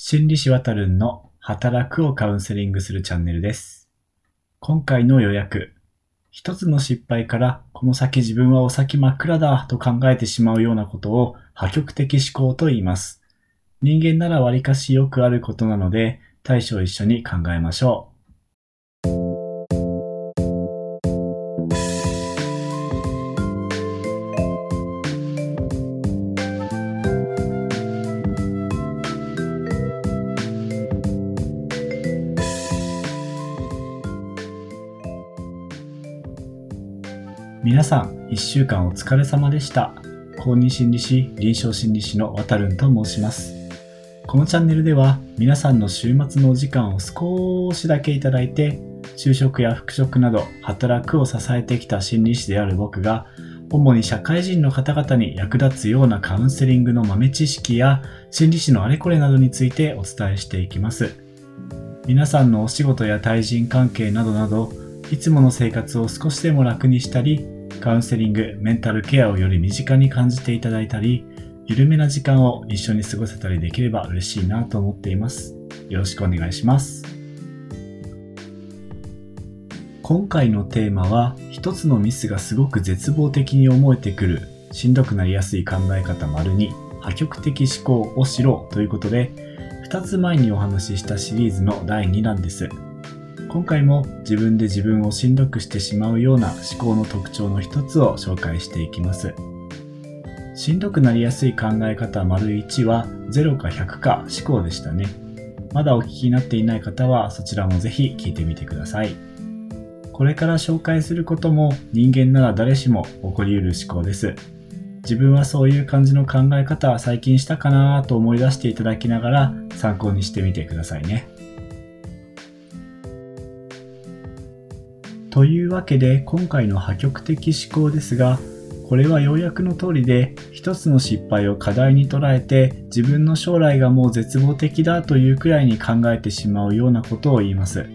心理師わたるんの働くをカウンセリングするチャンネルです。今回の予約。一つの失敗からこの先自分はお先真っ暗だと考えてしまうようなことを破局的思考と言います。人間ならわりかしよくあることなので対処を一緒に考えましょう。皆さん、一週間お疲れ様でした。公認心理師、臨床心理師のわたるんと申します。このチャンネルでは皆さんの週末のお時間を少しだけいただいて就職や復職など働くを支えてきた心理師である僕が主に社会人の方々に役立つようなカウンセリングの豆知識や心理師のあれこれなどについてお伝えしていきます皆さんのお仕事や対人関係などなどいつもの生活を少しでも楽にしたりカウンセリングメンタルケアをより身近に感じていただいたり緩めな時間を一緒に過ごせたりできれば嬉しいなと思っています。よろしくお願いします。今回のテーマは、一つのミスがすごく絶望的に思えてくる、しんどくなりやすい考え方丸に、破極的思考をしろうということで、二つ前にお話ししたシリーズの第2弾です。今回も自分で自分をしんどくしてしまうような思考の特徴の一つを紹介していきます。しんどくなりやすい考え方丸1は0か100か思考でしたね。まだお聞きになっていない方はそちらもぜひ聞いてみてください。これから紹介することも人間なら誰しも起こり得る思考です。自分はそういう感じの考え方最近したかなと思い出していただきながら参考にしてみてくださいね。というわけで今回の破極的思考ですがこれは要約の通りで一つの失敗を課題に捉えて自分の将来がもう絶望的だというくらいに考えてしまうようなことを言います。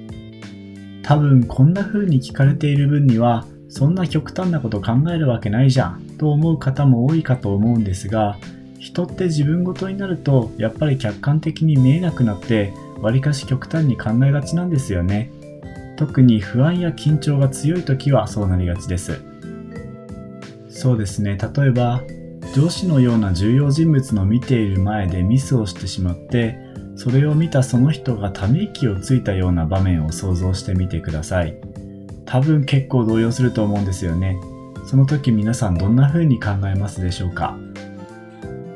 多分こんな風に聞かれている分にはそんな極端なこと考えるわけないじゃんと思う方も多いかと思うんですが人って自分ごとになるとやっぱり客観的に見えなくなってわりかし極端に考えがちなんですよね。特に不安や緊張が強い時はそうなりがちです。そうですね。例えば上司のような重要人物の見ている前でミスをしてしまってそれを見たその人がため息をついたような場面を想像してみてください。多分結構動揺すると思うんですよね。その時皆さんどんな風に考えますでしょうか。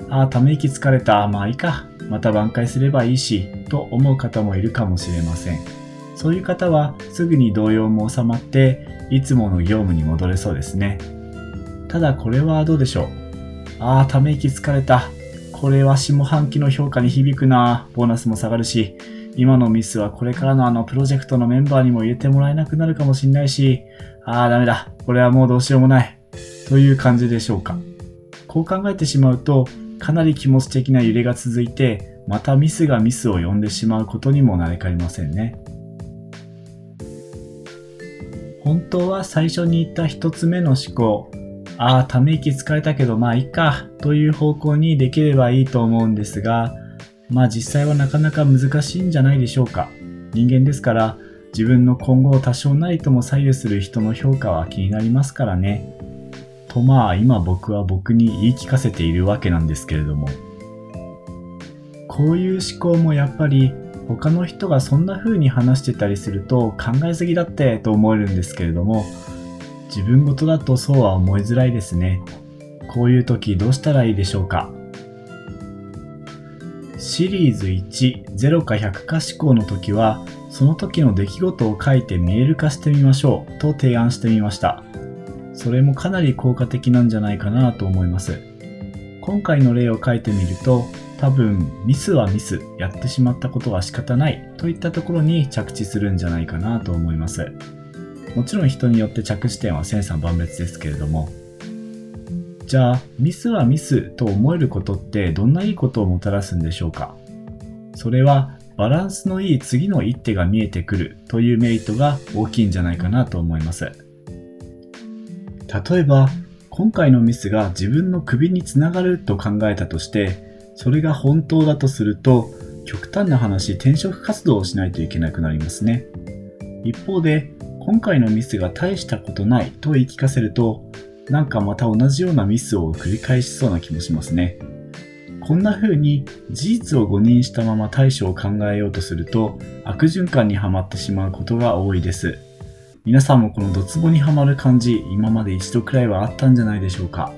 ああため息疲れた。まあいいか。また挽回すればいいし。と思う方もいるかもしれません。そういう方はすぐに動揺も収まっていつもの業務に戻れそうですねただこれはどうでしょうああ、ため息疲れた。これは下半期の評価に響くな。ボーナスも下がるし、今のミスはこれからのあのプロジェクトのメンバーにも入れてもらえなくなるかもしんないし、ああ、ダメだ。これはもうどうしようもない。という感じでしょうか。こう考えてしまうと、かなり気持ち的な揺れが続いて、またミスがミスを呼んでしまうことにもなりかねませんね。本当は最初に言った一つ目の思考、ああ、ため息疲れたけど、まあいいか、という方向にできればいいと思うんですが、まあ実際はなかなか難しいんじゃないでしょうか。人間ですから、自分の今後を多少なりとも左右する人の評価は気になりますからね。とまあ今僕は僕に言い聞かせているわけなんですけれども。こういう思考もやっぱり他の人がそんな風に話してたりすると考えすぎだってと思えるんですけれども、自分ごとだとそうは思いづらいですね。こういう時どうしたらいいでしょうかシリーズ1、0か100か思考の時は、その時の出来事を書いて見える化してみましょうと提案してみました。それもかなり効果的なんじゃないかなと思います。今回の例を書いてみると、多分ミスはミス、やってしまったことは仕方ないといったところに着地するんじゃないかなと思います。もちろん人によって着地点は千差万別ですけれども。じゃあミスはミスと思えることってどんないいことをもたらすんでしょうか？それはバランスのいい次の一手が見えてくるというメリットが大きいんじゃないかなと思います。例えば今回のミスが自分の首につながると考えたとしてそれが本当だとすると極端な話転職活動をしないといけなくなりますね。一方で今回のミスが大したことないと言い聞かせるとなんかまた同じようなミスを繰り返しそうな気もしますね。こんな風に事実を誤認したまま対処を考えようとすると悪循環にはまってしまうことが多いです。皆さんもこのドツボにはまる感じ、今まで一度くらいはあったんじゃないでしょうか。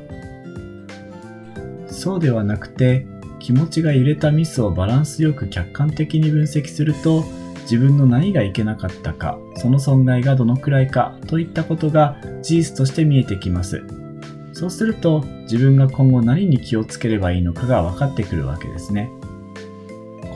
そうではなくて、気持ちが揺れたミスをバランスよく客観的に分析すると、自分の何がいけなかったか、その損害がどのくらいかといったことが事実として見えてきます。そうすると自分が今後何に気をつければいいのかが分かってくるわけですね。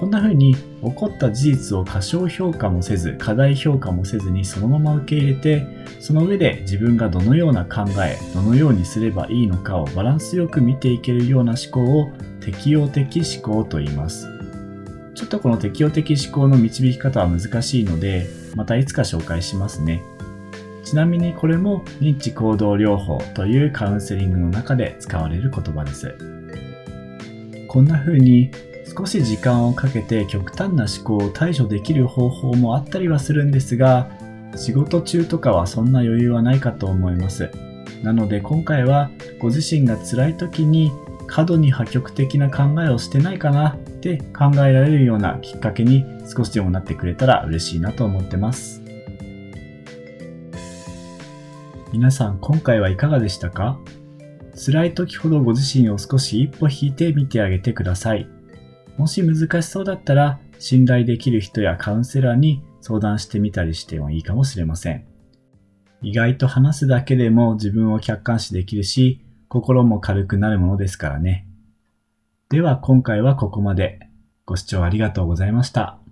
こんな風に起こった事実を過小評価もせず、過大評価もせずにそのまま受け入れて、その上で自分がどのような考え、どのようにすればいいのかをバランスよく見ていけるような思考を適応的思考と言います。ちょっとこの適応的思考の導き方は難しいので、またいつか紹介しますね。ちなみにこれも認知行動療法というカウンセリングの中で使われる言葉です。こんな風に少し時間をかけて極端な思考を対処できる方法もあったりはするんですが、仕事中とかはそんな余裕はないかと思います。なので今回はご自身が辛い時に過度に破極的な考えをしてないかなって考えられるようなきっかけに少しでもなってくれたら嬉しいなと思ってます。皆さん今回はいかがでしたか？辛い時ほどご自身を少し一歩引いて見てあげてください。もし難しそうだったら信頼できる人やカウンセラーに相談してみたりしてもいいかもしれません。意外と話すだけでも自分を客観視できるし、心も軽くなるものですからね。では今回はここまで。ご視聴ありがとうございました。